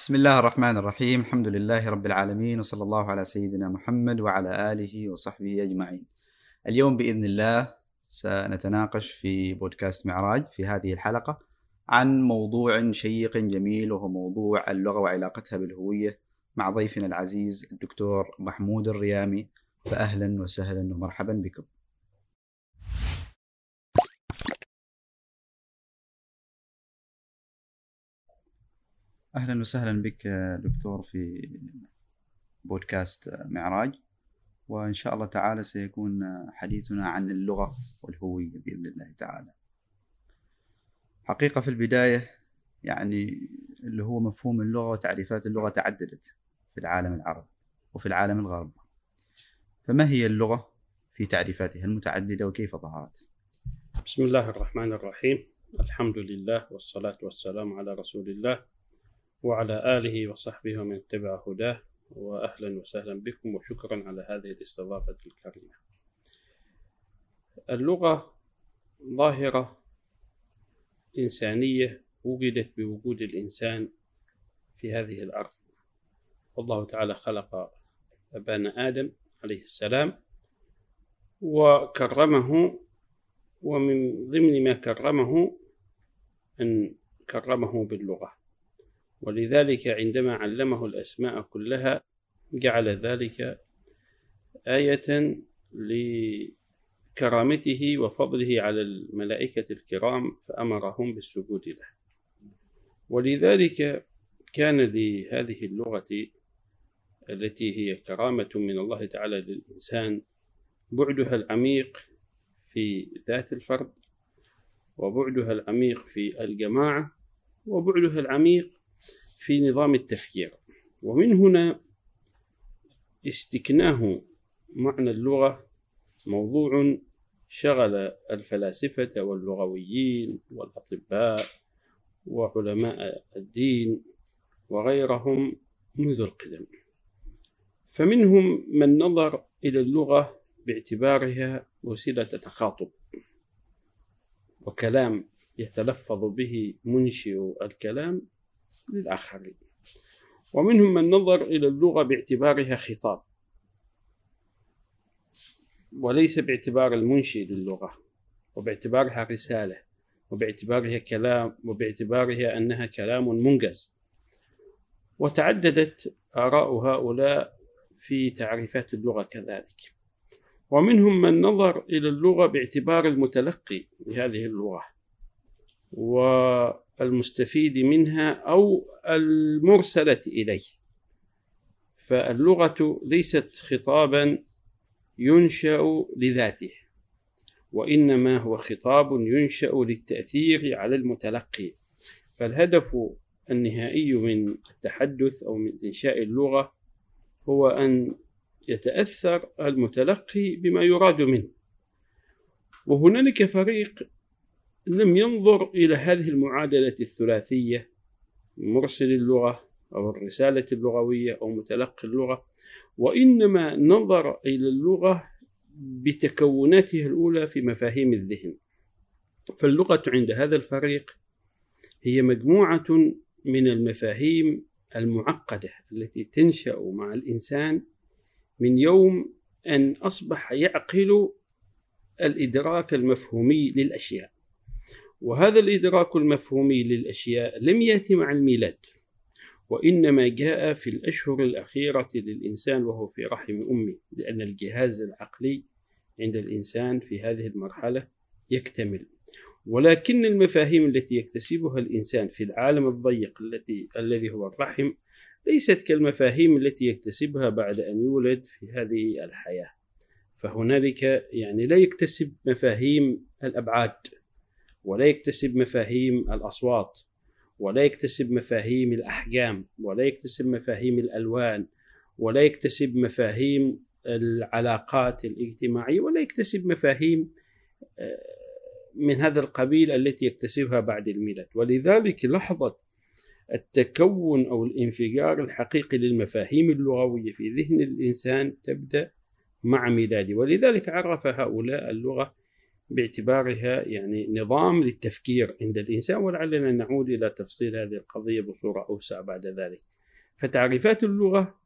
بسم الله الرحمن الرحيم الحمد لله رب العالمين وصلى الله على سيدنا محمد وعلى آله وصحبه أجمعين اليوم بإذن الله سنتناقش في بودكاست معراج في هذه الحلقة عن موضوع شيق جميل وهو موضوع اللغة وعلاقتها بالهوية مع ضيفنا العزيز الدكتور محمود الريامي فأهلا وسهلا ومرحبا بكم أهلا وسهلا بك دكتور في بودكاست معراج وإن شاء الله تعالى سيكون حديثنا عن اللغة والهوية بإذن الله تعالى. حقيقة في البداية يعني اللي هو مفهوم اللغة وتعريفات اللغة تعددت في العالم العربي وفي العالم الغربي. فما هي اللغة في تعريفاتها المتعددة وكيف ظهرت؟ بسم الله الرحمن الرحيم. الحمد لله والصلاة والسلام على رسول الله. وعلى آله وصحبه ومن اتبع هداه. وأهلا وسهلا بكم وشكرا على هذه الاستضافة الكريمة. اللغة ظاهرة إنسانية وجدت بوجود الإنسان في هذه الأرض. والله تعالى خلق أبانا آدم عليه السلام وكرمه ومن ضمن ما كرمه أن كرمه باللغة. ولذلك عندما علمه الأسماء كلها جعل ذلك آية لكرامته وفضله على الملائكة الكرام فأمرهم بالسجود له. ولذلك كان لهذه اللغة التي هي كرامة من الله تعالى للإنسان بعدها العميق في ذات الفرد وبعدها العميق في الجماعة وبعدها العميق في نظام التفكير. ومن هنا استكناه معنى اللغة موضوع شغل الفلاسفة واللغويين والأطباء وعلماء الدين وغيرهم منذ القدم. فمنهم من نظر إلى اللغة باعتبارها وسيلة تخاطب وكلام يتلفظ به منشئ الكلام للآخرين. ومنهم من نظر إلى اللغة باعتبارها خطاب. وليس باعتبار المنشئ للغة وباعتبارها رسالة وباعتبارها كلام وباعتبارها أنها كلام منجز. وتعددت آراء هؤلاء في تعريفات اللغة كذلك. ومنهم من نظر إلى اللغة باعتبار المتلقي لهذه اللغة. والمستفيد منها أو المرسلة إليه. فاللغة ليست خطابا ينشأ لذاته وإنما هو خطاب ينشأ للتأثير على المتلقي. فالهدف النهائي من التحدث أو من إنشاء اللغة هو أن يتأثر المتلقي بما يراد منه. وهنالك فريق لم ينظر إلى هذه المعادلة الثلاثية مرسل اللغة أو الرسالة اللغوية أو متلقي اللغة وإنما نظر إلى اللغة بتكوناتها الأولى في مفاهيم الذهن. فاللغة عند هذا الفريق هي مجموعة من المفاهيم المعقدة التي تنشأ مع الإنسان من يوم أن أصبح يعقل الإدراك المفهومي للأشياء. وهذا الإدراك المفهومي للأشياء لم يأتي مع الميلاد وإنما جاء في الأشهر الأخيرة للإنسان وهو في رحم أمه لأن الجهاز العقلي عند الإنسان في هذه المرحلة يكتمل. ولكن المفاهيم التي يكتسبها الإنسان في العالم الضيق التي الذي هو الرحم ليست كالمفاهيم التي يكتسبها بعد أن يولد في هذه الحياة. فهنالك يعني لا يكتسب مفاهيم الأبعاد. ولا يكتسب مفاهيم الأصوات ولا يكتسب مفاهيم الأحجام ولا يكتسب مفاهيم الألوان ولا يكتسب مفاهيم العلاقات الاجتماعية ولا يكتسب مفاهيم من هذا القبيل التي يكتسبها بعد الميلاد. ولذلك لحظة التكون أو الانفجار الحقيقي للمفاهيم اللغوية في ذهن الإنسان تبدأ مع ميلاده. ولذلك عرف هؤلاء اللغة باعتبارها يعني نظام للتفكير عند الإنسان ولعلنا نعود إلى تفصيل هذه القضية بصورة أوسع بعد ذلك. فتعريفات اللغة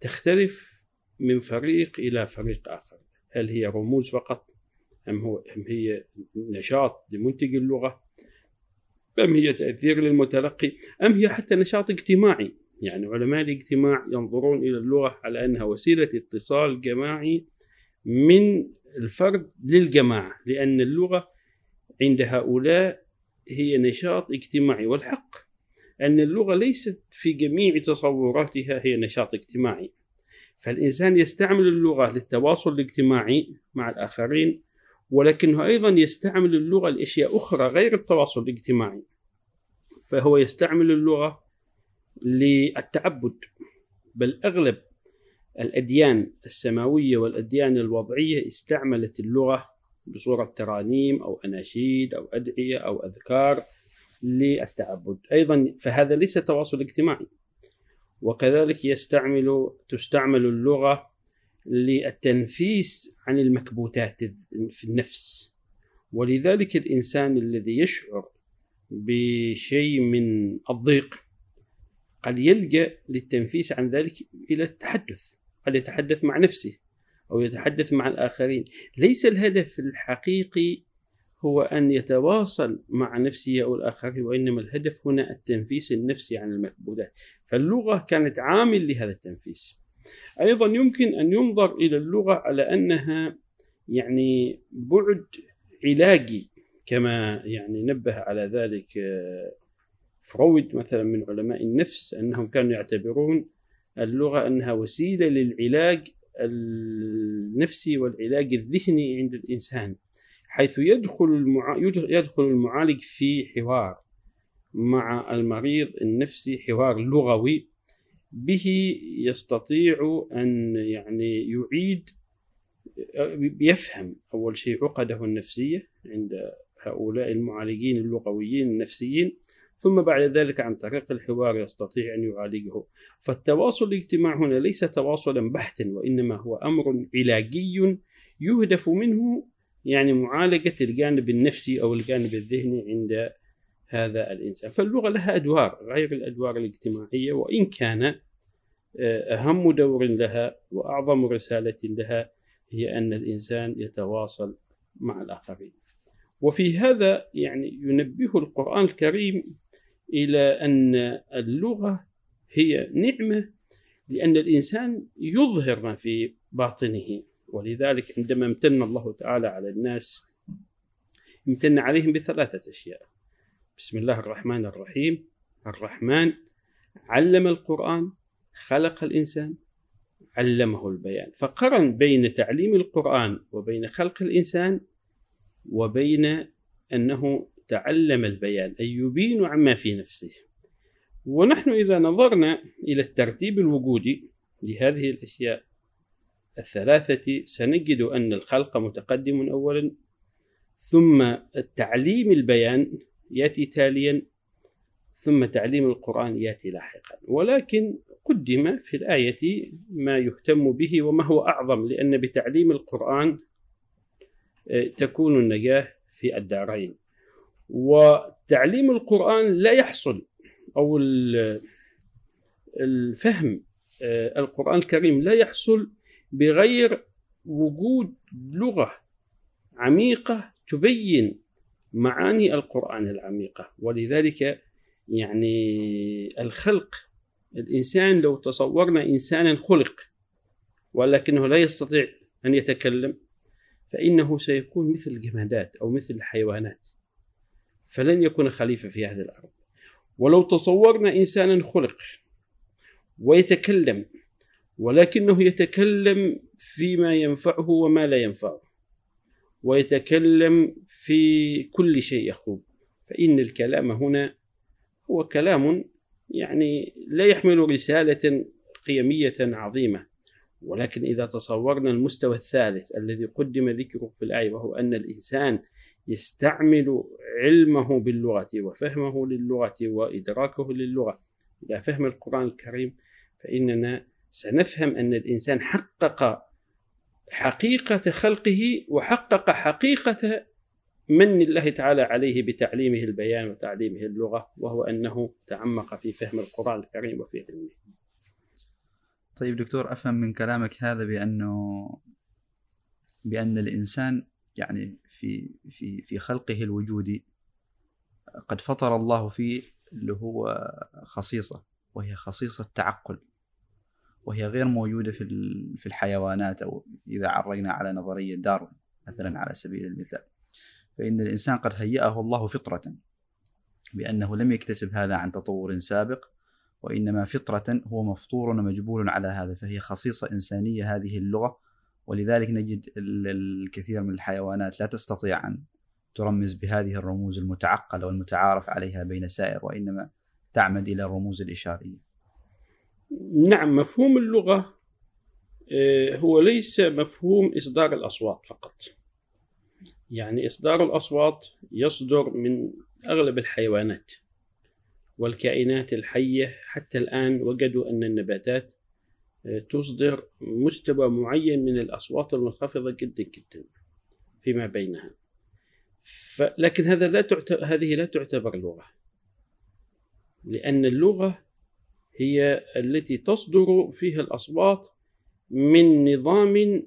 تختلف من فريق إلى فريق آخر. هل هي رموز فقط أم, هو أم هي نشاط لمنتج اللغة أم هي تأثير للمتلقي أم هي حتى نشاط اجتماعي. يعني علماء الاجتماع ينظرون إلى اللغة على أنها وسيلة اتصال جماعي من الفرد للجماعة لأن اللغة عند هؤلاء هي نشاط اجتماعي والحق. أن اللغة ليست في جميع تصوراتها هي نشاط اجتماعي. فالإنسان يستعمل اللغة للتواصل الاجتماعي مع الآخرين ولكنه أيضا يستعمل اللغة لأشياء أخرى غير التواصل الاجتماعي. فهو يستعمل اللغة للتعبد. بل أغلب الأديان السماوية والأديان الوضعية استعملت اللغة بصورة ترانيم أو أناشيد أو أدعية أو أذكار للتعبد. أيضا فهذا ليس تواصل اجتماعي. وكذلك يستعمل تستعمل اللغة للتنفيس عن المكبوتات في النفس. ولذلك الإنسان الذي يشعر بشيء من الضيق قد يلجأ للتنفيس عن ذلك إلى التحدث. قد يتحدث مع نفسه أو يتحدث مع الآخرين. ليس الهدف الحقيقي هو أن يتواصل مع نفسه أو الآخرين وإنما الهدف هنا التنفيس النفسي عن المكبوتات فاللغة كانت عامل لهذا التنفيس. أيضا يمكن أن ينظر إلى اللغة على أنها يعني بعد علاجي كما يعني نبه على ذلك آه، فرويد مثلا من علماء النفس أنهم كانوا يعتبرون اللغة أنها وسيلة للعلاج النفسي والعلاج الذهني عند الإنسان حيث يدخل المع... يدخل المعالج في حوار مع المريض النفسي حوار لغوي. به يستطيع أن يعني يعيد يفهم أول شيء عقده النفسية عند هؤلاء المعالجين اللغويين النفسيين ثم بعد ذلك عن طريق الحوار يستطيع أن يعالجه. فالتواصل الاجتماعي هنا ليس تواصلا بحتا وإنما هو أمر علاجي يهدف منه يعني معالجة الجانب النفسي أو الجانب الذهني عند هذا الإنسان. فاللغة لها أدوار غير الأدوار الاجتماعية وإن كان آه، أهم دور لها وأعظم رسالة لها هي أن الإنسان يتواصل مع الآخرين. وفي هذا يعني ينبه القرآن الكريم إلى أن اللغة هي نعمة لأن الإنسان يظهر ما في باطنه. ولذلك عندما امتن الله تعالى على الناس امتن عليهم بثلاثة أشياء. بسم الله الرحمن الرحيم. الرحمن علم القرآن خلق الإنسان علمه البيان. فقرن بين تعليم القرآن وبين خلق الإنسان وبين أنه تعلم البيان أي يبين عما في نفسه. ونحن إذا نظرنا إلى الترتيب الوجودي لهذه الأشياء الثلاثة سنجد أن الخلق متقدم أولا ثم التعليم البيان يأتي تاليا ثم تعليم القرآن يأتي لاحقا. ولكن قدم في الآية ما يهتم به وما هو أعظم لأن بتعليم القرآن آه، تكون النجاة في الدارين. وتعليم القرآن لا يحصل أو الفهم آه، القرآن الكريم لا يحصل بغير وجود لغة عميقة تبين معاني القرآن العميقة. ولذلك يعني الخلق الإنسان لو تصورنا إنسانا خلق ولكنه لا يستطيع أن يتكلم فإنه سيكون مثل الجمادات أو مثل الحيوانات. فلن يكون خليفة في هذه الأرض. ولو تصورنا إنسانا خلق ويتكلم ولكنه يتكلم فيما ينفعه وما لا ينفعه ويتكلم في كل شيء يخوض فإن الكلام هنا هو كلام يعني لا يحمل رسالة قيمية عظيمة. ولكن إذا تصورنا المستوى الثالث الذي قدم ذكره في الآية وهو أن الإنسان يستعمل علمه باللغة وفهمه للغة وإدراكه للغة. إلى فهم القرآن الكريم فإننا سنفهم أن الإنسان حقق حقيقة خلقه وحقق حقيقة من الله تعالى عليه بتعليمه البيان وتعليمه اللغة وهو أنه تعمق في فهم القرآن الكريم وفي علمه. طيب دكتور أفهم من كلامك هذا بأنه بأن الإنسان يعني في في في خلقه الوجودي. قد فطر الله فيه اللي هو خصيصة وهي خصيصة تعقل وهي غير موجودة في في الحيوانات أو إذا عرينا على نظرية داروين مثلا على سبيل المثال. فإن الإنسان قد هيأه الله فطرة بأنه لم يكتسب هذا عن تطور سابق وإنما فطرة هو مفطور ومجبول على هذا فهي خصيصة إنسانية هذه اللغة ولذلك نجد الكثير من الحيوانات لا تستطيع أن ترمز بهذه الرموز المتعقلة والمتعارف عليها بين سائر وإنما تعمد إلى الرموز الإشارية. نعم مفهوم اللغة آه، هو ليس مفهوم إصدار الأصوات فقط. يعني إصدار الأصوات يصدر من أغلب الحيوانات والكائنات الحية. حتى الآن وجدوا أن النباتات تصدر مستوى معين من الأصوات المنخفضة جدا جدا فيما بينها. لكن هذا لا تعتبر هذه لا تعتبر لغة. لأن اللغة هي التي تصدر فيها الأصوات من نظام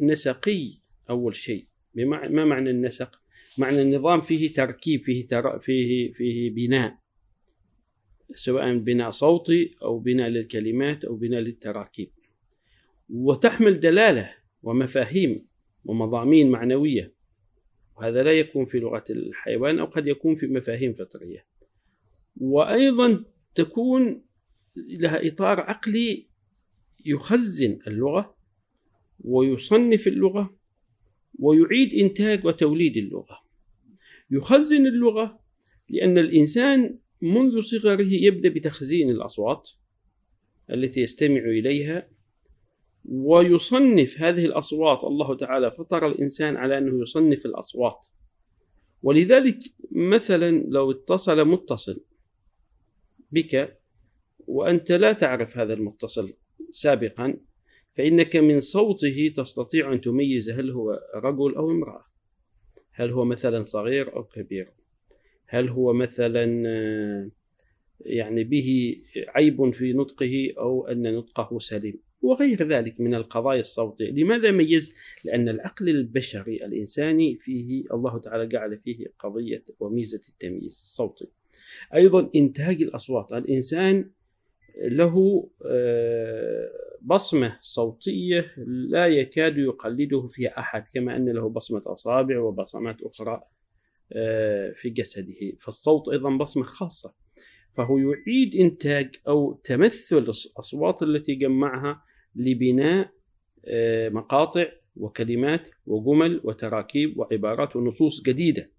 نسقي أول شيء. ما معنى النسق؟ معنى النظام فيه تركيب فيه تر... فيه فيه بناء. سواء بناء صوتي أو بناء للكلمات أو بناء للتراكيب. وتحمل دلالة ومفاهيم ومضامين معنوية. وهذا لا يكون في لغة الحيوان أو قد يكون في مفاهيم فطرية. وأيضا تكون لها إطار عقلي يخزن اللغة ويصنف اللغة ويعيد إنتاج وتوليد اللغة. يخزن اللغة لأن الإنسان منذ صغره يبدأ بتخزين الأصوات التي يستمع إليها ويصنف هذه الأصوات الله تعالى فطر الإنسان على أنه يصنف الأصوات. ولذلك مثلا لو اتصل متصل بك وأنت لا تعرف هذا المتصل سابقا فإنك من صوته تستطيع أن تميز هل هو رجل أو امرأة. هل هو مثلا صغير أو كبير. هل هو مثلا آه، يعني به عيب في نطقه أو أن نطقه سليم؟ وغير ذلك من القضايا الصوتية. لماذا ميز؟ لأن العقل البشري الإنساني فيه الله تعالى جعل فيه قضية وميزة التمييز الصوتي. أيضا إنتاج الأصوات. الإنسان له آه، بصمة صوتية لا يكاد يقلده فيها أحد كما أن له بصمة أصابع وبصمات أخرى. في جسده. فالصوت أيضا بصمة خاصة. فهو يعيد إنتاج أو تمثل الأصوات التي جمعها لبناء آه، مقاطع وكلمات وجمل وتراكيب وعبارات ونصوص جديدة.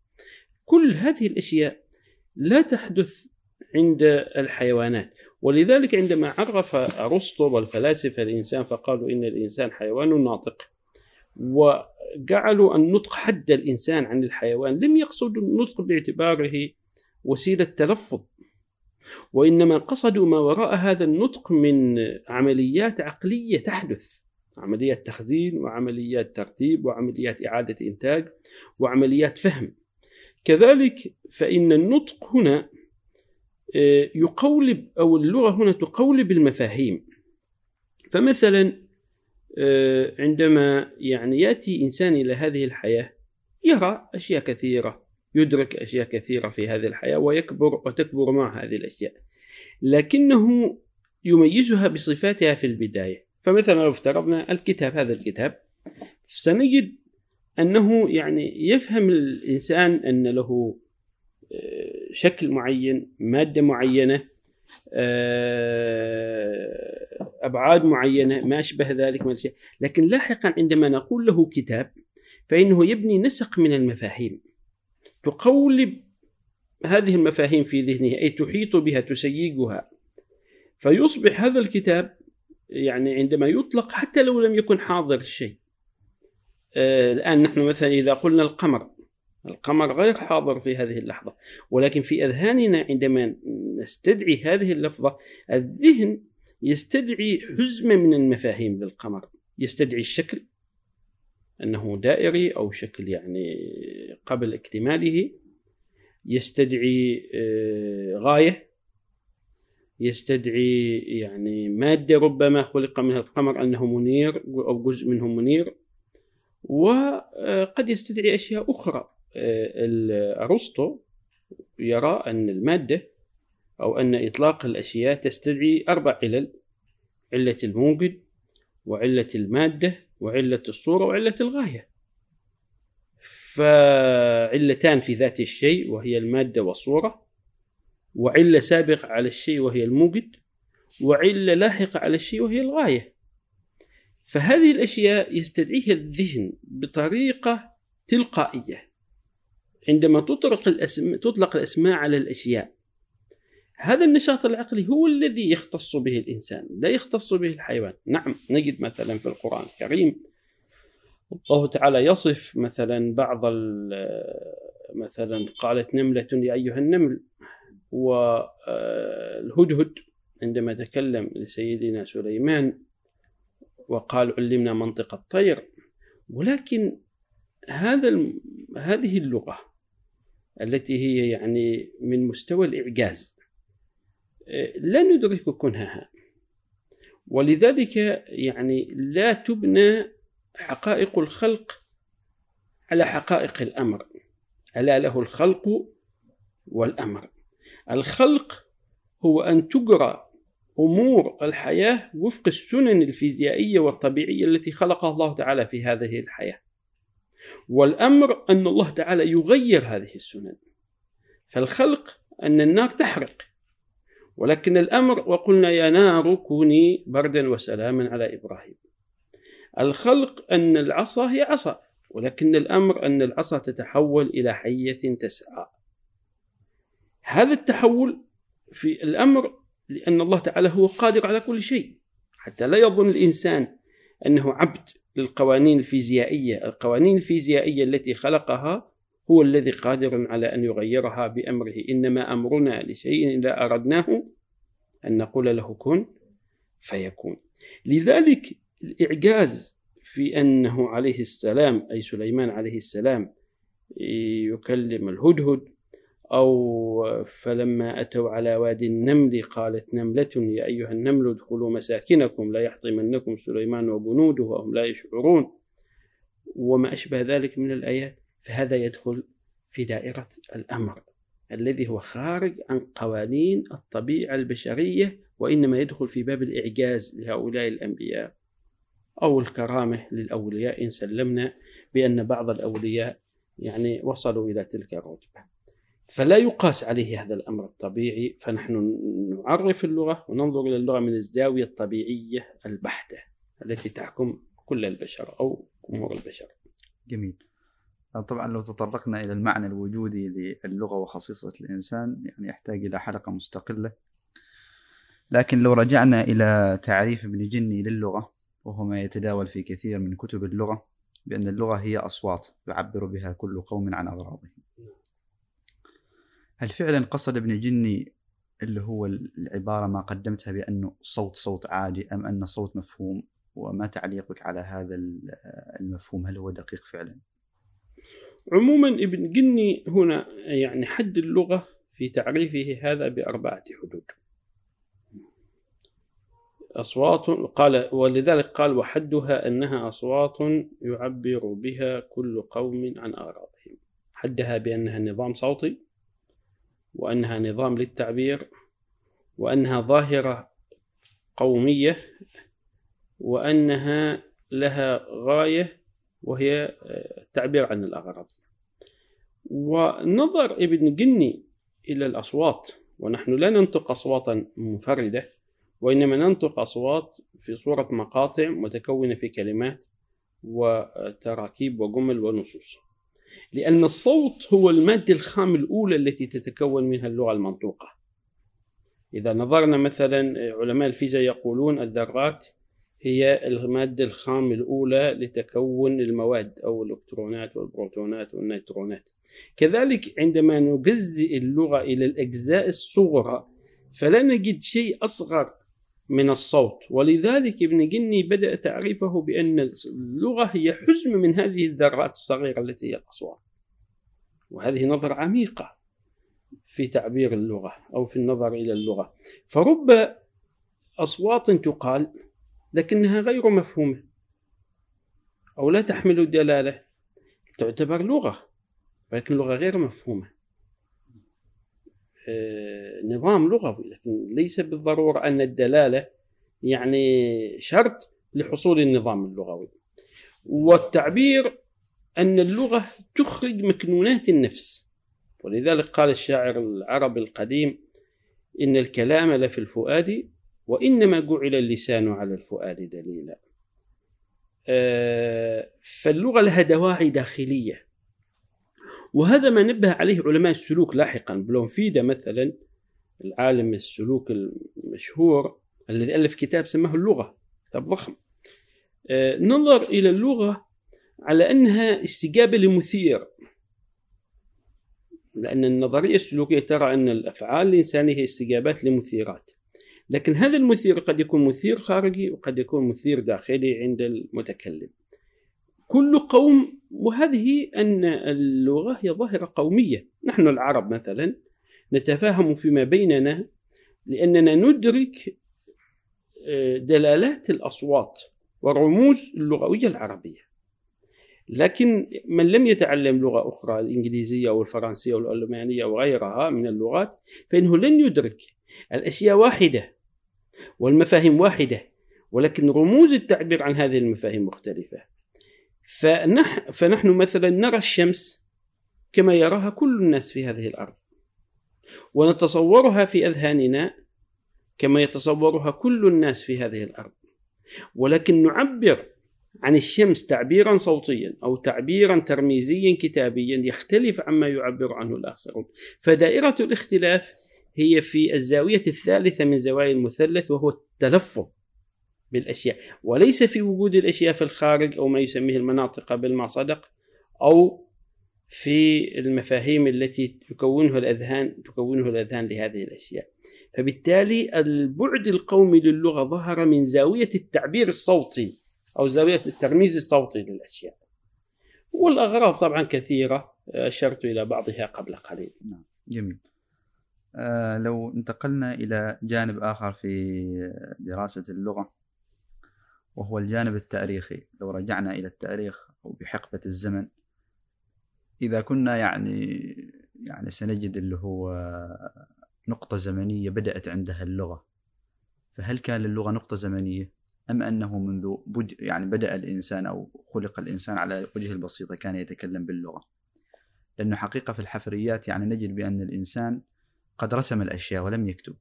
كل هذه الأشياء لا تحدث عند الحيوانات. ولذلك عندما عرف أرسطو والفلاسفة الإنسان فقالوا إن الإنسان حيوان ناطق. وجعلوا النطق حد الإنسان عن الحيوان. لم يقصدوا النطق باعتباره وسيلة تلفظ وإنما قصدوا ما وراء هذا النطق من عمليات عقلية تحدث عمليات تخزين وعمليات ترتيب وعمليات إعادة إنتاج وعمليات فهم. كذلك فإن النطق هنا آه، يقولب أو اللغة هنا تقولب المفاهيم. فمثلا عندما يعني يأتي إنسان إلى هذه الحياة يرى أشياء كثيرة يدرك أشياء كثيرة في هذه الحياة ويكبر وتكبر مع هذه الأشياء لكنه يميزها بصفاتها في البداية. فمثلا لو افترضنا الكتاب هذا الكتاب سنجد أنه يعني يفهم الإنسان أن له شكل معين مادة معينة آه، أبعاد معينة ما أشبه ذلك من لكن لاحقا عندما نقول له كتاب فإنه يبني نسق من المفاهيم. تقولب هذه المفاهيم في ذهنه أي تحيط بها تسيقها فيصبح هذا الكتاب يعني عندما يطلق حتى لو لم يكن حاضر الشيء. آه، الآن نحن مثلا إذا قلنا القمر. القمر غير حاضر في هذه اللحظة. ولكن في أذهاننا عندما نستدعي هذه اللفظة الذهن يستدعي حزمة من المفاهيم للقمر. يستدعي الشكل أنه دائري أو شكل يعني قبل اكتماله. يستدعي آه، غاية. يستدعي يعني مادة ربما خلق منها القمر أنه منير أو جزء منه منير. وقد يستدعي أشياء أخرى. آه، أرسطو يرى أن المادة أو أن إطلاق الأشياء تستدعي أربع علل علة الموجد وعلة المادة وعلة الصورة وعلة الغاية. فعلتان في ذات الشيء وهي المادة والصورة وعلة سابقة على الشيء وهي الموجد وعلة لاحقة على الشيء وهي الغاية. فهذه الأشياء يستدعيها الذهن بطريقة تلقائية. عندما تطلق الأسماء, تطلق الأسماء على الأشياء هذا النشاط العقلي هو الذي يختص به الإنسان لا يختص به الحيوان. نعم نجد مثلا في القرآن الكريم الله تعالى يصف مثلا بعض مثلا قالت نملة يا أيها النمل والهدهد عندما تكلم لسيدنا سليمان وقال علمنا منطق الطير. ولكن هذا هذه اللغة التي هي يعني من مستوى الإعجاز. لا ندرك كنهها ولذلك يعني لا تبنى حقائق الخلق على حقائق الأمر. ألا له الخلق والأمر. الخلق هو أن تجرى أمور الحياة وفق السنن الفيزيائية والطبيعية التي خلقها الله تعالى في هذه الحياة. والأمر أن الله تعالى يغير هذه السنن. فالخلق أن النار تحرق. ولكن الأمر وقلنا يا نار كوني بردا وسلاما على إبراهيم. الخلق أن العصا هي عصا ولكن الأمر أن العصا تتحول إلى حية تسعى. هذا التحول في الأمر لأن الله تعالى هو قادر على كل شيء. حتى لا يظن الإنسان أنه عبد. للقوانين الفيزيائية. القوانين الفيزيائية التي خلقها هو الذي قادر على أن يغيرها بأمره. إنما أمرنا لشيء إذا أردناه أن نقول له كن فيكون. لذلك الإعجاز في أنه عليه السلام أي سليمان عليه السلام يكلم الهدهد أو فلما أتوا على وادي النمل قالت نملة يا أيها النمل ادخلوا مساكنكم لا يحطمنكم سليمان وجنوده وهم لا يشعرون. وما أشبه ذلك من الآيات فهذا يدخل في دائرة الأمر الذي هو خارج عن قوانين الطبيعة البشرية وإنما يدخل في باب الإعجاز لهؤلاء الأنبياء أو الكرامة للأولياء إن سلمنا بأن بعض الأولياء يعني وصلوا إلى تلك الرتبة. فلا يقاس عليه هذا الأمر الطبيعي فنحن نعرف اللغة وننظر إلى اللغة من الزاوية الطبيعية البحتة التي تحكم كل البشر أو أمور البشر. جميل. طبعا لو تطرقنا إلى المعنى الوجودي للغة وخصيصة الإنسان يعني يحتاج إلى حلقة مستقلة. لكن لو رجعنا إلى تعريف ابن جني للغة وهو ما يتداول في كثير من كتب اللغة بأن اللغة هي أصوات يعبر بها كل قوم عن أغراضهم. هل فعلا قصد ابن جني اللي هو العبارة ما قدمتها بأنه صوت صوت عادي أم أن صوت مفهوم؟ وما تعليقك على هذا المفهوم؟ هل هو دقيق فعلا؟ عموما ابن جني هنا يعني حد اللغة في تعريفه هذا بأربعة حدود. أصوات قال ولذلك قال وحدها أنها أصوات يعبر بها كل قوم عن آرائهم. حدها بأنها نظام صوتي وأنها نظام للتعبير وأنها ظاهرة قومية وأنها لها غاية وهي التعبير عن الأغراض. ونظر ابن جني إلى الأصوات ونحن لا ننطق أصواتا منفردة وإنما ننطق أصوات في صورة مقاطع متكونة في كلمات وتراكيب وجمل ونصوص. لأن الصوت هو المادة الخام الأولى التي تتكون منها اللغة المنطوقة. إذا نظرنا مثلا علماء الفيزياء يقولون الذرات هي المادة الخام الأولى لتكون المواد أو الإلكترونات والبروتونات والنيوترونات كذلك عندما نجزئ اللغة إلى الأجزاء الصغرى فلا نجد شيء أصغر من الصوت. ولذلك ابن جني بدأ تعريفه بأن اللغة هي حزم من هذه الذرات الصغيرة التي هي الأصوات. وهذه نظرة عميقة في تعبير اللغة أو في النظر إلى اللغة. فرب أصوات تقال لكنها غير مفهومة أو لا تحمل دلالة. تعتبر لغة ولكن لغة غير مفهومة. نظام لغوي لكن ليس بالضرورة أن الدلالة يعني شرط لحصول النظام اللغوي. والتعبير أن اللغة تخرج مكنونات النفس. ولذلك قال الشاعر العربي القديم إن الكلام لفي الفؤاد وإنما جعل اللسان على الفؤاد دليلا. آه، فاللغة لها دواعي داخلية. وهذا ما نبه عليه علماء السلوك لاحقا. بلونفيدا مثلا العالم السلوك المشهور الذي ألف كتاب سماه اللغة كتاب ضخم. آه، نظر إلى اللغة على أنها استجابة لمثير. لأن النظرية السلوكية ترى أن الأفعال الإنسانية هي استجابات لمثيرات. لكن هذا المثير قد يكون مثير خارجي وقد يكون مثير داخلي عند المتكلم. كل قوم وهذه أن اللغة هي ظاهرة قومية. نحن العرب مثلا نتفاهم فيما بيننا لأننا ندرك آه، دلالات الأصوات والرموز اللغوية العربية. لكن من لم يتعلم لغة أخرى الإنجليزية أو الفرنسية أو الألمانية أو غيرها من اللغات فإنه لن يدرك. الأشياء واحدة والمفاهيم واحدة ولكن رموز التعبير عن هذه المفاهيم مختلفة. فنح فنحن مثلا نرى الشمس كما يراها كل الناس في هذه الأرض. ونتصورها في أذهاننا كما يتصورها كل الناس في هذه الأرض. ولكن نعبر عن الشمس تعبيرا صوتيا أو تعبيرا ترميزيا كتابيا يختلف عما يعبر عنه الآخرون. فدائرة الاختلاف هي في الزاوية الثالثة من زوايا المثلث وهو التلفظ. بالأشياء. وليس في وجود الأشياء في الخارج أو ما يسميه المناطق بالما صدق أو في المفاهيم التي تكونها الأذهان تكونها الأذهان لهذه الأشياء. فبالتالي البعد القومي للغة ظهر من زاوية التعبير الصوتي أو زاوية الترميز الصوتي للأشياء. والأغراض طبعا كثيرة أشرت إلى بعضها قبل قليل. نعم جميل. آه لو انتقلنا إلى جانب آخر في دراسة اللغة وهو الجانب التاريخي. لو رجعنا إلى التاريخ أو بحقبة الزمن إذا كنا يعني يعني سنجد اللي هو نقطة زمنية بدأت عندها اللغة. فهل كان للغة نقطة زمنية أم أنه منذ بد يعني بدأ الإنسان أو خلق الإنسان على وجه البسيطة كان يتكلم باللغة؟ لأنه حقيقة في الحفريات يعني نجد بأن الإنسان قد رسم الأشياء ولم يكتب.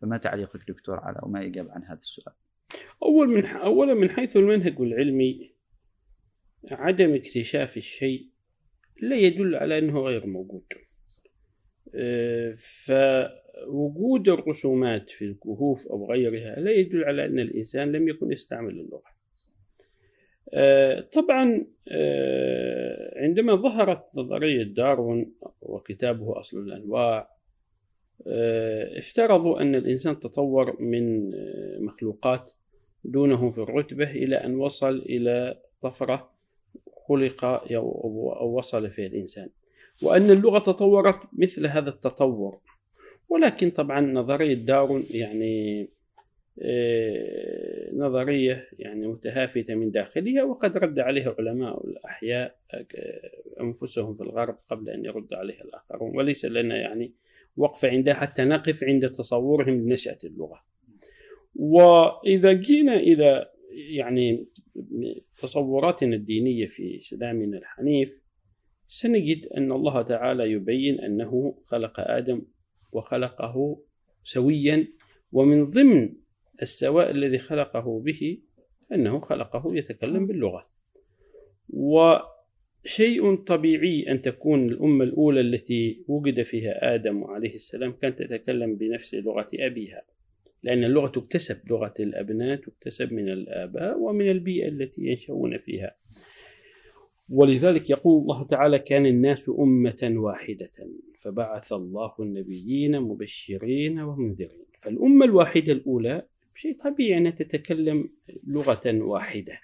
فما تعليقك دكتور على وما إجاب عن هذا السؤال؟ أول من أولا من حيث المنهج العلمي عدم اكتشاف الشيء لا يدل على أنه غير موجود. آه، ف وجود الرسومات في الكهوف أو غيرها لا يدل على أن الإنسان لم يكن يستعمل اللغة. آه، طبعا آه، عندما ظهرت نظرية داروين وكتابه أصل الأنواع افترضوا أن الإنسان تطور من مخلوقات دونه في الرتبة إلى أن وصل إلى طفرة خلق أو وصل فيها الإنسان. وأن اللغة تطورت مثل هذا التطور. ولكن طبعا نظرية دارون يعني آه، نظرية يعني متهافتة من داخلها وقد رد عليها علماء الأحياء آه، أنفسهم في الغرب قبل أن يرد عليها الآخرون. وليس لنا يعني وقف عندها حتى نقف عند تصورهم لنشأة اللغة. وإذا جينا إلى يعني تصوراتنا الدينية في إسلامنا الحنيف سنجد أن الله تعالى يبين أنه خلق آدم وخلقه سويا ومن ضمن السواء الذي خلقه به أنه خلقه يتكلم باللغة. وشيء طبيعي أن تكون الأمة الأولى التي وجد فيها آدم عليه السلام كانت تتكلم بنفس لغة أبيها. لأن اللغة تكتسب لغة الأبناء تكتسب من الآباء ومن البيئة التي ينشؤون فيها. ولذلك يقول الله تعالى كان الناس أمة واحدة فبعث الله النبيين مبشرين ومنذرين. فالأمة الواحدة الأولى شيء طبيعي أنها تتكلم لغة واحدة.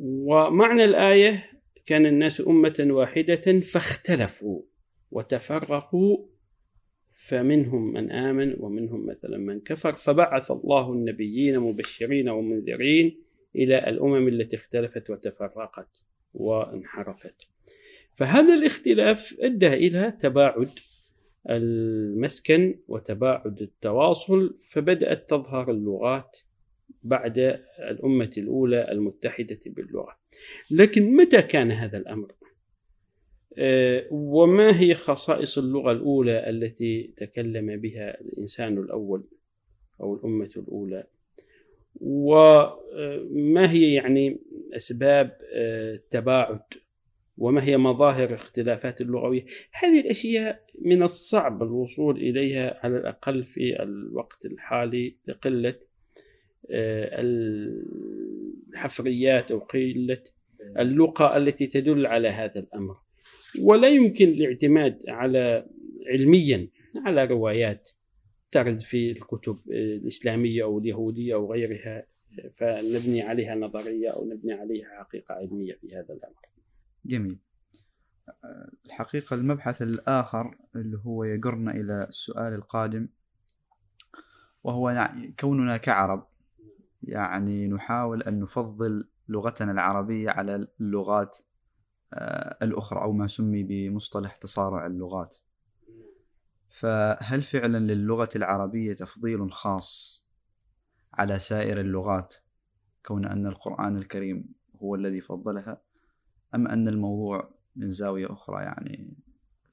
ومعنى الآية كان الناس أمة واحدة فاختلفوا وتفرقوا فمنهم من آمن ومنهم مثلا من كفر فبعث الله النبيين مبشرين ومنذرين إلى الأمم التي اختلفت وتفرقت وانحرفت فهذا الاختلاف أدى إلى تباعد المسكن وتباعد التواصل فبدأت تظهر اللغات بعد الأمة الأولى المتحدة باللغة لكن متى كان هذا الأمر؟ آه، وما هي خصائص اللغة الأولى التي تكلم بها الإنسان الأول أو الأمة الأولى؟ وما هي يعني أسباب آه، التباعد؟ وما هي مظاهر الاختلافات اللغوية؟ هذه الأشياء من الصعب الوصول إليها على الأقل في الوقت الحالي لقلة آه، الحفريات أو قلة اللغة التي تدل على هذا الأمر. ولا يمكن الاعتماد على علميا على روايات ترد في الكتب الإسلامية أو اليهودية أو غيرها فنبني عليها نظرية أو نبني عليها حقيقة علمية في هذا الأمر. جميل. الحقيقة المبحث الآخر اللي هو يقرنا إلى السؤال القادم وهو كوننا كعرب يعني نحاول أن نفضل لغتنا العربية على اللغات الأخرى أو ما سمي بمصطلح تصارع اللغات. فهل فعلا للغة العربية تفضيل خاص على سائر اللغات كون أن القرآن الكريم هو الذي فضلها أم أن الموضوع من زاوية أخرى يعني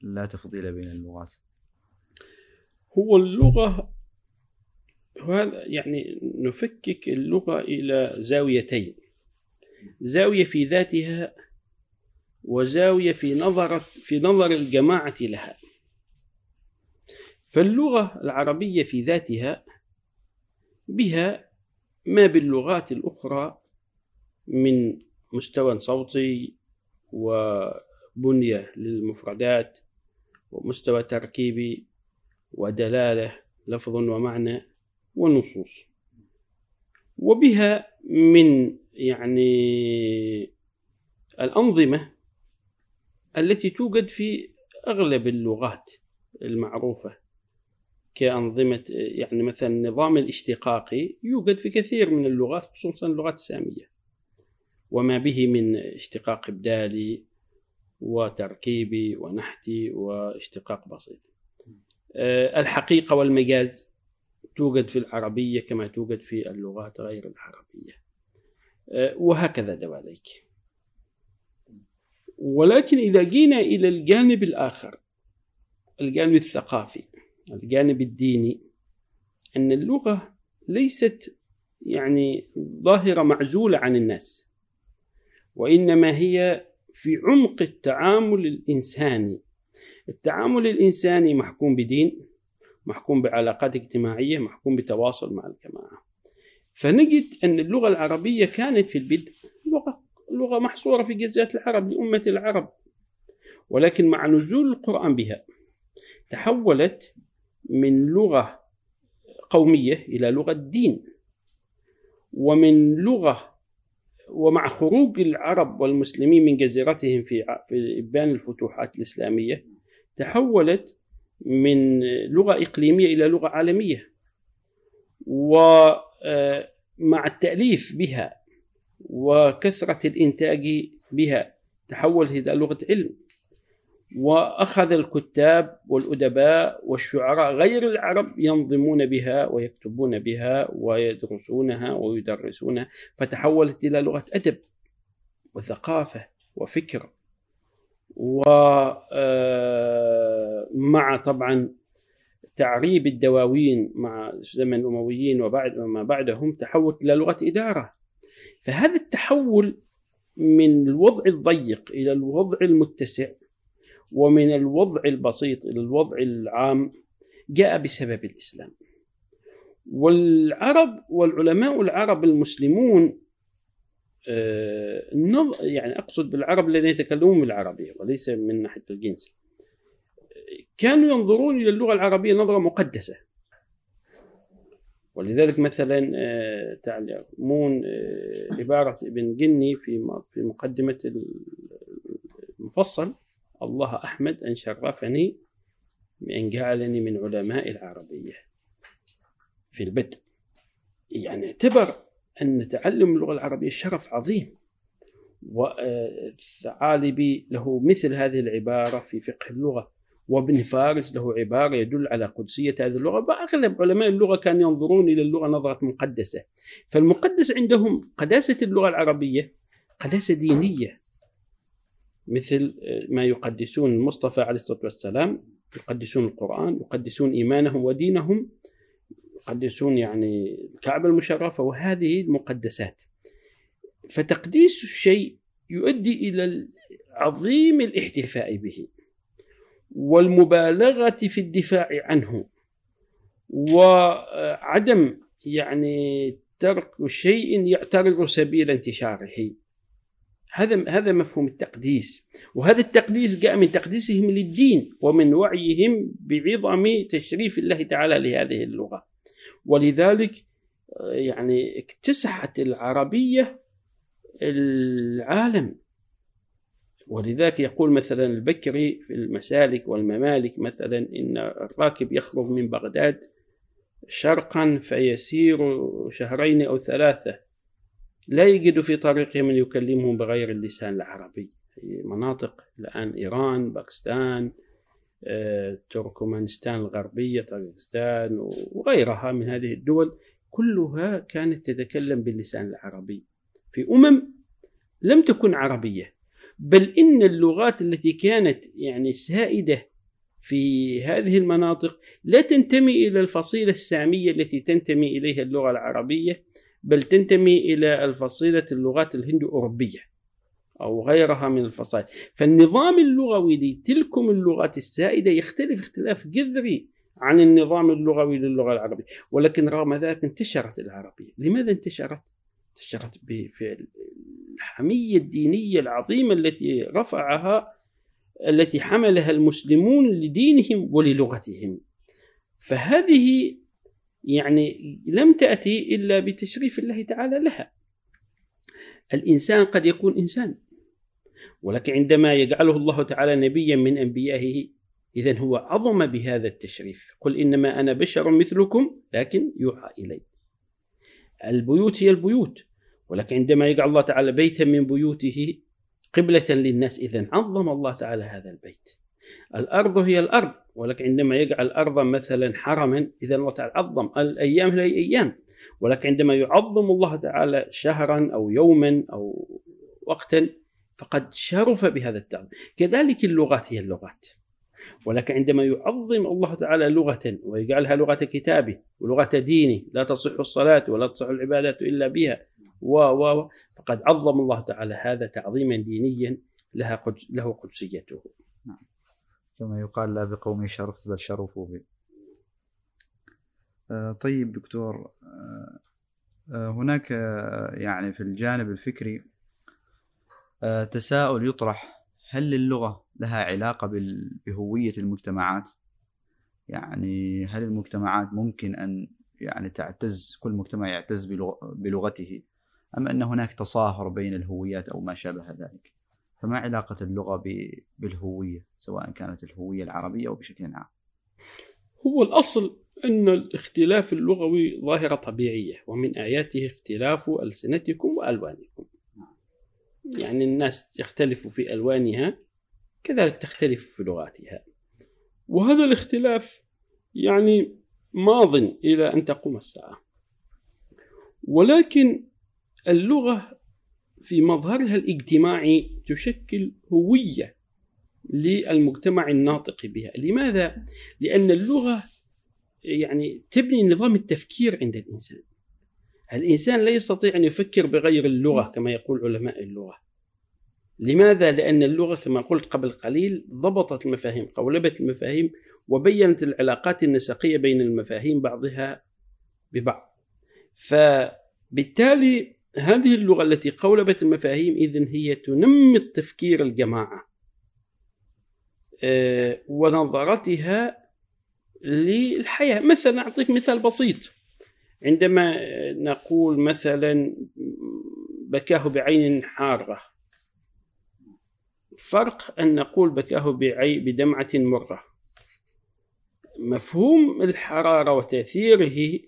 لا تفضيل بين اللغات؟ هو اللغة وهذا يعني نفكك اللغة إلى زاويتين. زاوية في ذاتها وزاوية في نظر في نظر الجماعة لها. فاللغة العربية في ذاتها بها ما باللغات الأخرى من مستوى صوتي وبنية للمفردات ومستوى تركيبي ودلالة لفظ ومعنى ونصوص. وبها من يعني الأنظمة التي توجد في أغلب اللغات المعروفة كأنظمة يعني مثلا النظام الاشتقاقي يوجد في كثير من اللغات خصوصا اللغات السامية. وما به من اشتقاق إبدالي وتركيبي ونحتي واشتقاق بسيط. آه، الحقيقة والمجاز توجد في العربية كما توجد في اللغات غير العربية. آه، وهكذا دواليك. ولكن إذا جينا إلى الجانب الآخر الجانب الثقافي الجانب الديني أن اللغة ليست يعني ظاهرة معزولة عن الناس وإنما هي في عمق التعامل الإنساني. التعامل الإنساني محكوم بدين محكوم بعلاقات اجتماعية محكوم بتواصل مع الجماعة. فنجد أن اللغة العربية كانت في البدء لغة لغة محصورة في جزيرة العرب لأمة العرب. ولكن مع نزول القرآن بها تحولت من لغة قومية إلى لغة دين. ومن لغة ومع خروج العرب والمسلمين من جزيرتهم في في إبان الفتوحات الإسلامية تحولت من لغة إقليمية إلى لغة عالمية. ومع آه، التأليف بها وكثرة الإنتاج بها. تحولت إلى لغة علم. وأخذ الكتاب والأدباء والشعراء غير العرب ينظمون بها ويكتبون بها ويدرسونها ويدرسونها. فتحولت إلى لغة أدب وثقافة وفكر. ومع آه، طبعا تعريب الدواوين مع زمن الأمويين وبعد وما بعدهم تحولت إلى لغة إدارة. فهذا التحول من الوضع الضيق إلى الوضع المتسع ومن الوضع البسيط إلى الوضع العام جاء بسبب الإسلام. والعرب والعلماء العرب المسلمون آه، يعني أقصد بالعرب الذين يتكلمون بالعربية وليس من ناحية الجنس كانوا ينظرون إلى اللغة العربية نظرة مقدسة. ولذلك مثلا آه، تعلمون آه، عبارة ابن جني في في مقدمة فصل الله أحمد أن شرفني بأن جعلني من علماء العربية. في البدء. يعني اعتبر أن تعلم اللغة العربية شرف عظيم. والثعالبي له مثل هذه العبارة في فقه اللغة. وابن فارس له عبارة يدل على قدسية هذه اللغة وأغلب علماء اللغة كانوا ينظرون إلى اللغة نظرة مقدسة. فالمقدس عندهم قداسة اللغة العربية قداسة دينية مثل ما يقدسون المصطفى عليه الصلاة والسلام يقدسون القرآن يقدسون إيمانهم ودينهم يقدسون يعني الكعبة المشرفة وهذه المقدسات. فتقديس الشيء يؤدي إلى عظيم الاحتفاء به. والمبالغة في الدفاع عنه. وعدم يعني ترك شيء يعترض سبيل انتشاره. هذا هذا مفهوم التقديس. وهذا التقديس جاء من تقديسهم للدين ومن وعيهم بعظم تشريف الله تعالى لهذه اللغة. ولذلك يعني اكتسحت العربية العالم. ولذلك يقول مثلا البكري في المسالك والممالك مثلا إن الراكب يخرج من بغداد شرقا فيسير شهرين أو ثلاثة. لا يجد في طريقه من يكلمهم بغير اللسان العربي. مناطق الآن إيران باكستان آه، تركمانستان الغربية طاجكستان وغيرها من هذه الدول كلها كانت تتكلم باللسان العربي. في أمم لم تكن عربية. بل إن اللغات التي كانت يعني سائدة في هذه المناطق لا تنتمي إلى الفصيلة السامية التي تنتمي إليها اللغة العربية بل تنتمي إلى الفصيلة اللغات الهند أوروبية أو غيرها من الفصائل. فالنظام اللغوي لتلكم اللغات السائدة يختلف اختلاف جذري عن النظام اللغوي للغة العربية. ولكن رغم ذلك انتشرت العربية. لماذا انتشرت؟ انتشرت بفعل الحمية الدينية العظيمة التي رفعها التي حملها المسلمون لدينهم وللغتهم. فهذه يعني لم تأتي إلا بتشريف الله تعالى لها. الإنسان قد يكون إنسان ولكن عندما يجعله الله تعالى نبيا من أنبيائه إذا هو عظم بهذا التشريف. قل إنما أنا بشر مثلكم لكن يوحى إلي. البيوت هي البيوت. ولكن عندما يجعل الله تعالى بيتا من بيوته قبلة للناس إذا عظم الله تعالى هذا البيت. الأرض هي الأرض ولكن عندما يجعل الأرض مثلا حرما إذا الله تعالى عظم الأيام هي أيام ولكن عندما يعظم الله تعالى شهرا أو يوما أو وقتا فقد شرف بهذا التعظيم. كذلك اللغات هي اللغات. ولكن عندما يعظم الله تعالى لغة ويجعلها لغة كتابه ولغة دينه لا تصح الصلاة ولا تصح العبادات إلا بها و و فقد عظم الله تعالى هذا تعظيما دينيا لها قدس له قدسيته. كما يقال لا بقومي شرفت بل شرفوا بي. آه، طيب دكتور آه، آه، هناك يعني في الجانب الفكري تساؤل يطرح هل اللغة لها علاقة بهوية المجتمعات؟ يعني هل المجتمعات ممكن أن يعني تعتز كل مجتمع يعتز بلغته؟ أم أن هناك تصاهر بين الهويات أو ما شابه ذلك؟ فما علاقة اللغة بالهوية سواء كانت الهوية العربية أو بشكل عام؟ هو الأصل أن الاختلاف اللغوي ظاهرة طبيعية ومن آياته اختلاف ألسنتكم وألوانكم. يعني الناس تختلف في ألوانها كذلك تختلف في لغاتها. وهذا الاختلاف يعني ماض إلى أن تقوم الساعة. ولكن اللغة في مظهرها الاجتماعي تشكل هوية للمجتمع الناطق بها لماذا؟ لأن اللغة يعني تبني نظام التفكير عند الإنسان الإنسان لا يستطيع أن يفكر بغير اللغة كما يقول علماء اللغة لماذا؟ لأن اللغة كما قلت قبل قليل ضبطت المفاهيم قولبت المفاهيم وبينت العلاقات النسقية بين المفاهيم بعضها ببعض فبالتالي هذه اللغة التي قولبت المفاهيم إذن هي تنمي التفكير الجماعة آه، ونظرتها للحياة. مثلا أعطيك مثال بسيط. عندما نقول مثلا بكاه بعين حارة فرق أن نقول بكاه بدمعة مرة. مفهوم الحرارة وتأثيره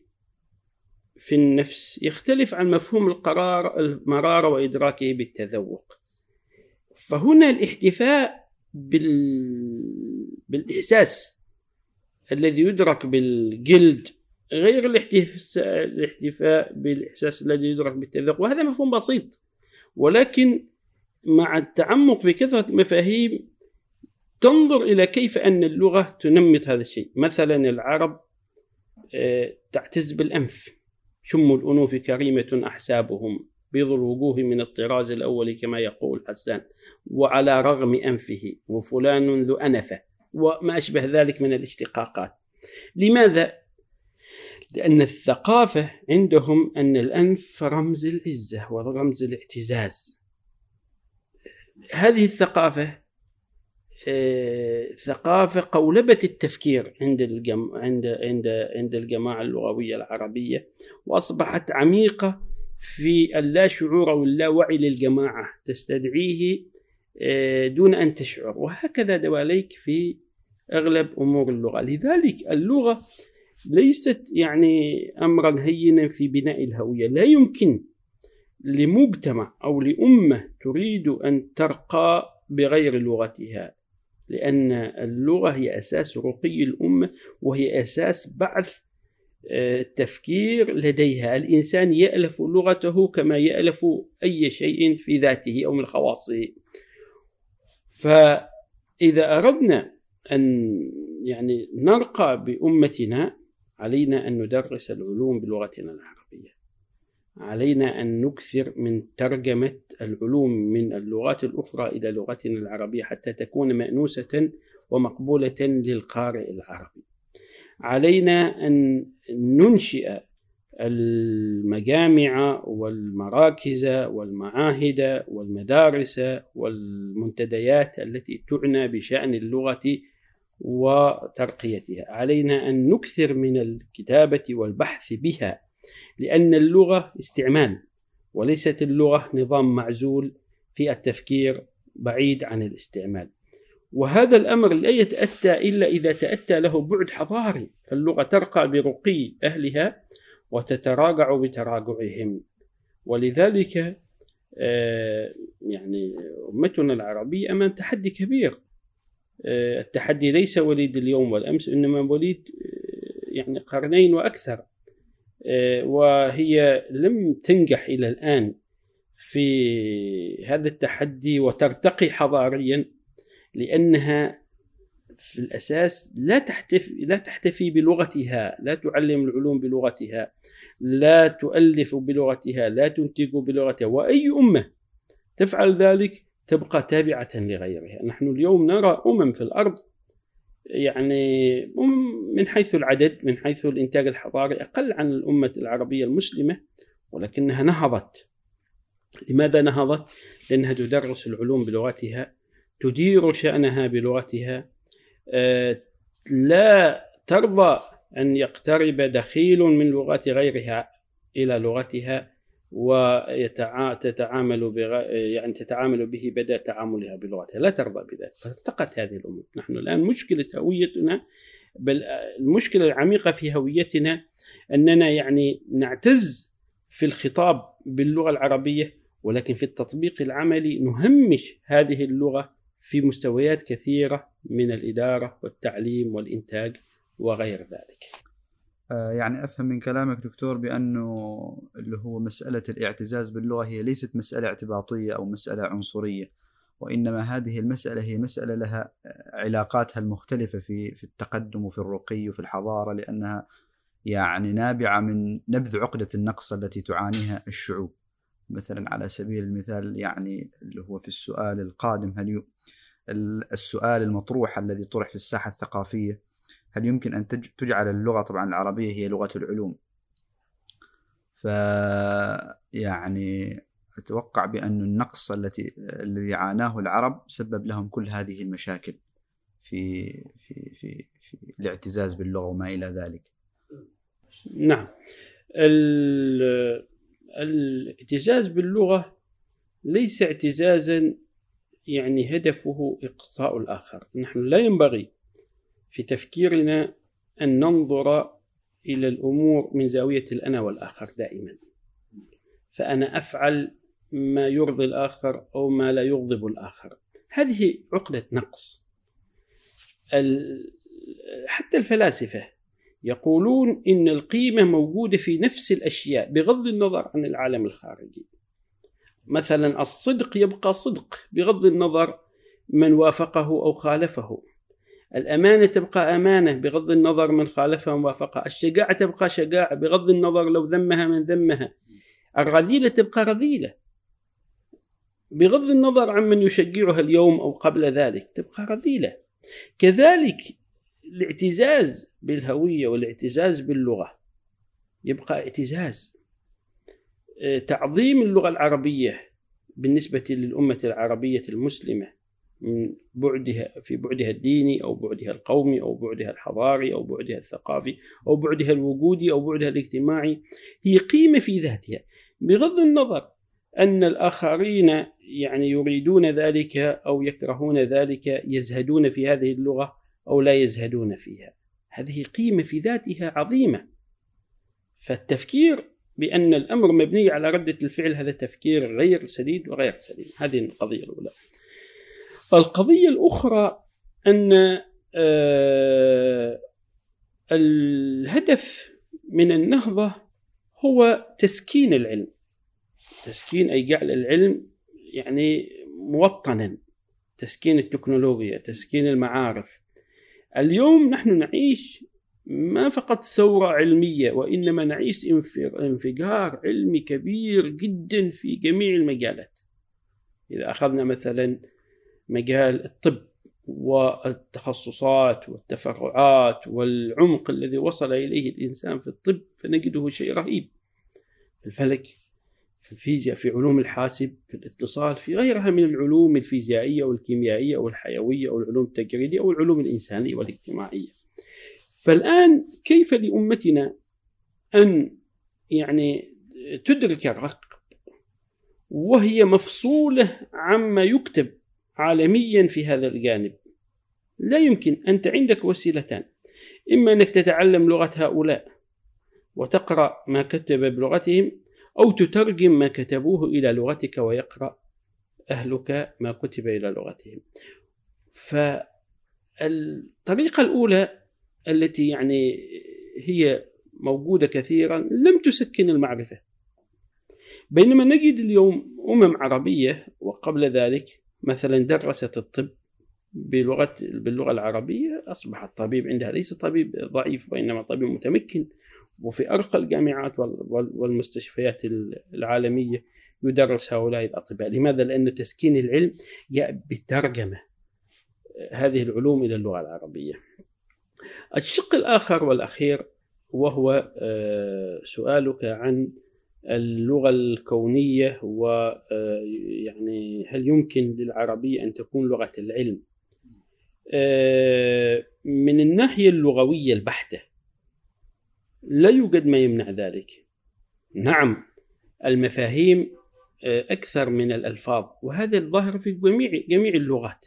في النفس يختلف عن مفهوم القرار المرارة وإدراكه بالتذوق. فهنا الاحتفاء بال... بالإحساس الذي يدرك بالجلد غير الاحتفاء بالإحساس الذي يدرك بالتذوق. وهذا مفهوم بسيط. ولكن مع التعمق في كثرة المفاهيم تنظر إلى كيف أن اللغة تنمط هذا الشيء. مثلا العرب آه، تعتز بالأنف. شم الأنوف كريمة أحسابهم بيض الوجوه من الطراز الأول كما يقول حسان وعلى رغم أنفه وفلان ذو أنفة وما أشبه ذلك من الاشتقاقات لماذا؟ لأن الثقافة عندهم أن الأنف رمز العزة ورمز الاعتزاز هذه الثقافة ثقافة قولبة التفكير عند الجم... عند عند عند الجماعة اللغوية العربية وأصبحت عميقة في اللا شعور أو اللاوعي للجماعة تستدعيه آه، دون أن تشعر. وهكذا دواليك في أغلب أمور اللغة. لذلك اللغة ليست يعني أمرا هينا في بناء الهوية. لا يمكن لمجتمع أو لأمة تريد أن ترقى بغير لغتها. لأن اللغة هي أساس رقي الأمة وهي أساس بعث آه، التفكير لديها. الإنسان يألف لغته كما يألف أي شيء في ذاته أو من خواصه. فإذا أردنا أن يعني نرقى بأمتنا علينا أن ندرس العلوم بلغتنا العربية. علينا أن نكثر من ترجمة العلوم من اللغات الأخرى إلى لغتنا العربية حتى تكون مأنوسة ومقبولة للقارئ العربي. علينا أن ننشئ المجامع والمراكز والمعاهد والمدارس والمنتديات التي تعنى بشأن اللغة وترقيتها. علينا أن نكثر من الكتابة والبحث بها. لأن اللغة استعمال وليست اللغة نظام معزول في التفكير بعيد عن الاستعمال. وهذا الأمر لا يتأتى إلا إذا تأتى له بعد حضاري فاللغة ترقى برقي أهلها وتتراجع بتراجعهم. ولذلك آه، يعني أمتنا العربية أمام تحدي كبير. آه، التحدي ليس وليد اليوم والأمس إنما وليد آه، يعني قرنين وأكثر. وهي لم تنجح إلى الآن في هذا التحدي وترتقي حضاريا لأنها في الأساس لا تحتفي لا تحتفي بلغتها، لا تعلم العلوم بلغتها، لا تؤلف بلغتها، لا تنتج بلغتها، وأي أمة تفعل ذلك تبقى تابعة لغيرها، نحن اليوم نرى أمم في الأرض يعني من حيث العدد من حيث الإنتاج الحضاري أقل عن الأمة العربية المسلمة ولكنها نهضت لماذا نهضت؟ لأنها تدرس العلوم بلغتها تدير شأنها بلغتها آه، لا ترضى أن يقترب دخيل من لغات غيرها إلى لغتها وتتعامل بغ... يعني تتعامل به بدا تعاملها بلغتها لا ترضى بذلك. فارتقت هذه الأمور. نحن الآن مشكلة هويتنا بل المشكلة العميقة في هويتنا أننا يعني نعتز في الخطاب باللغة العربية ولكن في التطبيق العملي نهمش هذه اللغة في مستويات كثيرة من الإدارة والتعليم والإنتاج وغير ذلك. آه، يعني أفهم من كلامك دكتور بأنه اللي هو مسألة الاعتزاز باللغة هي ليست مسألة اعتباطية أو مسألة عنصرية وإنما هذه المسألة هي مسألة لها علاقاتها المختلفة في في التقدم وفي الرقي وفي الحضارة لأنها يعني نابعة من نبذ عقدة النقص التي تعانيها الشعوب. مثلا على سبيل المثال يعني اللي هو في السؤال القادم هل السؤال المطروح الذي طرح في الساحة الثقافية هل يمكن أن تجعل اللغة طبعا العربية هي لغة العلوم؟ ف يعني أتوقع بأن النقص التي الذي عاناه العرب سبب لهم كل هذه المشاكل في في في في الاعتزاز باللغة وما إلى ذلك. نعم. الاعتزاز باللغة ليس اعتزازا يعني هدفه إقصاء الآخر. نحن لا ينبغي في تفكيرنا أن ننظر إلى الأمور من زاوية الأنا والآخر دائما. فأنا أفعل ما يرضي الآخر أو ما لا يغضب الآخر. هذه عقدة نقص. حتى الفلاسفة يقولون إن القيمة موجودة في نفس الأشياء بغض النظر عن العالم الخارجي. مثلا الصدق يبقى صدق بغض النظر من وافقه أو خالفه. الأمانة تبقى أمانة بغض النظر من خالفها ووافقها الشجاعة تبقى شجاعة بغض النظر لو ذمها من ذمها. الرذيلة تبقى رذيلة بغض النظر عن من يشجعها اليوم أو قبل ذلك. تبقى رذيلة. كذلك الاعتزاز بالهوية والاعتزاز باللغة. يبقى اعتزاز. آه، تعظيم اللغة العربية بالنسبة للأمة العربية المسلمة. من بعدها في بعدها الديني أو بعدها القومي أو بعدها الحضاري أو بعدها الثقافي أو بعدها الوجودي أو بعدها الاجتماعي هي قيمة في ذاتها. بغض النظر أن الآخرين يعني يريدون ذلك أو يكرهون ذلك يزهدون في هذه اللغة أو لا يزهدون فيها. هذه قيمة في ذاتها عظيمة. فالتفكير بأن الأمر مبني على ردة الفعل هذا تفكير غير سديد وغير سليم. هذه القضية الأولى. القضية الأخرى أن آه، الهدف من النهضة هو تسكين العلم. تسكين أي جعل العلم يعني موطنا تسكين التكنولوجيا تسكين المعارف. اليوم نحن نعيش ما فقط ثورة علمية وإنما نعيش انفجار علمي كبير جدا في جميع المجالات. إذا أخذنا مثلا مجال الطب والتخصصات والتفرعات والعمق الذي وصل إليه الإنسان في الطب فنجده شيء رهيب. في الفلك في الفيزياء في علوم الحاسب في الاتصال في غيرها من العلوم الفيزيائية والكيميائية والحيوية والعلوم التجريدية والعلوم الإنسانية والاجتماعية. فالآن كيف لأمتنا أن يعني تدرك الرقب؟ وهي مفصولة عما يكتب. عالميا في هذا الجانب. لا يمكن أنت عندك وسيلتان. إما أنك تتعلم لغة هؤلاء وتقرأ ما كتب بلغتهم أو تترجم ما كتبوه إلى لغتك ويقرأ أهلك ما كتب إلى لغتهم. فالطريقة الأولى التي يعني هي موجودة كثيرا لم تسكن المعرفة. بينما نجد اليوم أمم عربية وقبل ذلك مثلا درست الطب بلغة باللغة العربية أصبح الطبيب عندها ليس طبيب ضعيف وإنما طبيب متمكن وفي أرقى الجامعات والمستشفيات العالمية يدرس هؤلاء الأطباء لماذا؟ لأن تسكين العلم جاء بالترجمة هذه العلوم إلى اللغة العربية الشق الآخر والأخير وهو آه، سؤالك عن اللغة الكونية ويعني آه، هل يمكن للعربية أن تكون لغة العلم؟ آه، من الناحية اللغوية البحتة لا يوجد ما يمنع ذلك. نعم المفاهيم آه، أكثر من الألفاظ وهذا الظاهر في جميع جميع اللغات.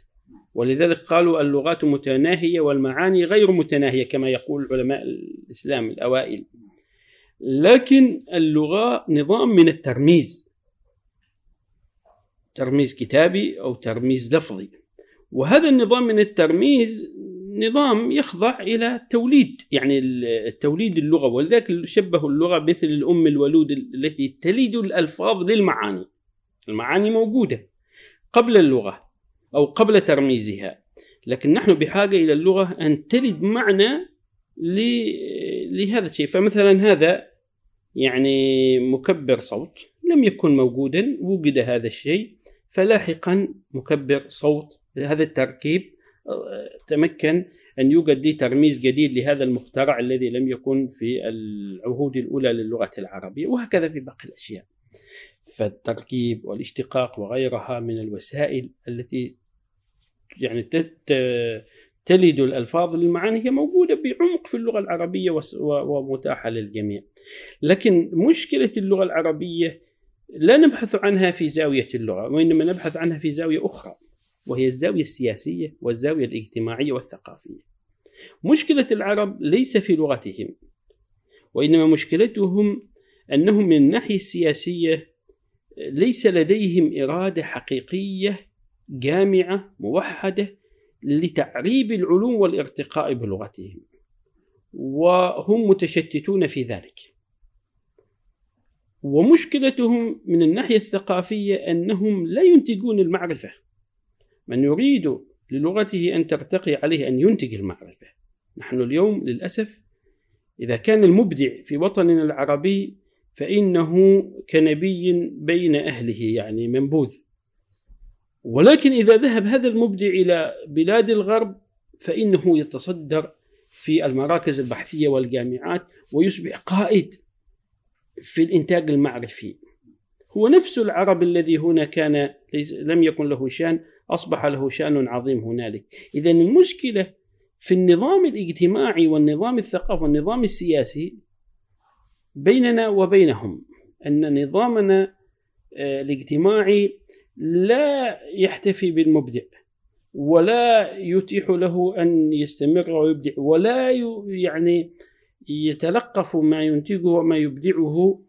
ولذلك قالوا اللغات متناهية والمعاني غير متناهية كما يقول علماء الإسلام الأوائل. لكن اللغة نظام من الترميز. ترميز كتابي أو ترميز لفظي. وهذا النظام من الترميز نظام يخضع إلى توليد يعني التوليد اللغة. ولذلك شبهوا اللغة مثل الأم الولود التي تلد الألفاظ للمعاني. المعاني موجودة قبل اللغة أو قبل ترميزها. لكن نحن بحاجة إلى اللغة أن تلد معنى لهذا الشيء. فمثلا هذا يعني مكبر صوت لم يكن موجودا وجد هذا الشيء فلاحقا مكبر صوت. هذا التركيب آه، تمكن أن يوجد لي ترميز جديد لهذا المخترع الذي لم يكن في العهود الأولى للغة العربية وهكذا في باقي الأشياء. فالتركيب والاشتقاق وغيرها من الوسائل التي يعني تلد الألفاظ للمعاني هي موجودة بعمق في اللغة العربية ومتاحة للجميع. لكن مشكلة اللغة العربية لا نبحث عنها في زاوية اللغة وإنما نبحث عنها في زاوية أخرى وهي الزاوية السياسية والزاوية الاجتماعية والثقافية. مشكلة العرب ليس في لغتهم وإنما مشكلتهم أنهم من الناحية السياسية ليس لديهم إرادة حقيقية جامعة موحدة لتعريب العلوم والارتقاء بلغتهم وهم متشتتون في ذلك. ومشكلتهم من الناحية الثقافية أنهم لا ينتجون المعرفة. من يريد للغته أن ترتقي عليه أن ينتج المعرفة. نحن اليوم للأسف إذا كان المبدع في وطننا العربي فإنه كنبي بين أهله يعني منبوذ. ولكن إذا ذهب هذا المبدع إلى بلاد الغرب فإنه يتصدر في المراكز البحثية والجامعات ويصبح قائد في الإنتاج المعرفي. هو نفس العرب الذي هنا كان لم يكن له شأن أصبح له شأن عظيم هنالك. إذا المشكلة في النظام الاجتماعي والنظام الثقافي والنظام السياسي بيننا وبينهم أن نظامنا آه، الاجتماعي لا يحتفي بالمبدع ولا يتيح له أن يستمر ويبدع ولا يعني يتلقف ما ينتجه وما يبدعه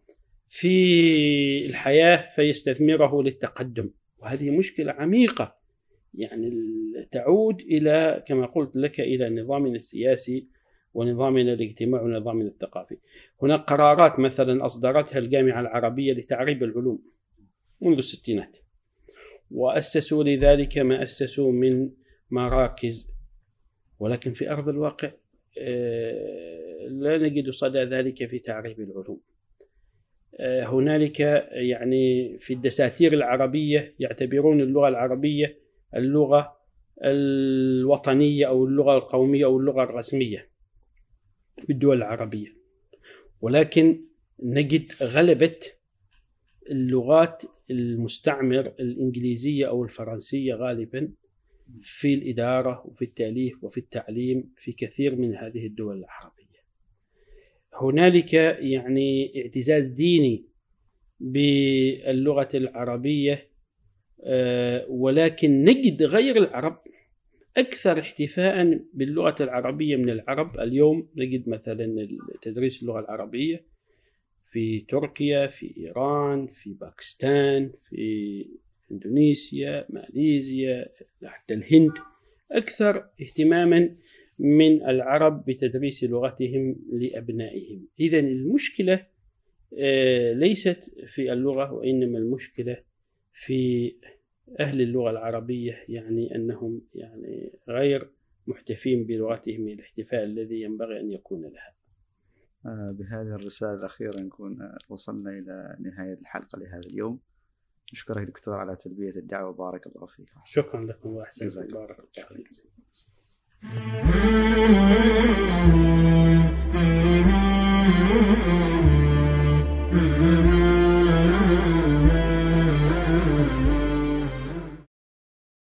في الحياة فيستثمره للتقدم. وهذه مشكلة عميقة يعني تعود إلى كما قلت لك إلى نظامنا السياسي ونظامنا الاجتماعي ونظامنا الثقافي. هناك قرارات مثلا أصدرتها الجامعة العربية لتعريب العلوم منذ الستينات. وأسسوا لذلك ما أسسوا من مراكز. ولكن في أرض الواقع آه، لا نجد صدى ذلك في تعريب العلوم. آه، هنالك يعني في الدساتير العربية يعتبرون اللغة العربية اللغة الوطنية أو اللغة القومية أو اللغة الرسمية في الدول العربية. ولكن نجد غلبة اللغات المستعمر الإنجليزية أو الفرنسية غالبا في الإدارة وفي التأليف وفي التعليم في كثير من هذه الدول العربية. هنالك يعني اعتزاز ديني باللغة العربية آه، ولكن نجد غير العرب أكثر احتفاء باللغة العربية من العرب. اليوم نجد مثلا تدريس اللغة العربية في تركيا في إيران في باكستان في إندونيسيا ماليزيا حتى الهند. أكثر اهتماما من العرب بتدريس لغتهم لأبنائهم. إذا المشكلة آه، ليست في اللغة وإنما المشكلة في أهل اللغة العربية يعني أنهم يعني غير محتفين بلغتهم الاحتفاء الذي ينبغي أن يكون لها. آه، بهذه الرسالة الأخيرة نكون آه، وصلنا إلى نهاية الحلقة لهذا اليوم. نشكرك دكتور على تلبية الدعوة بارك الله فيك. شكرا لكم وأحسن بارك الله فيك Mm-hmm.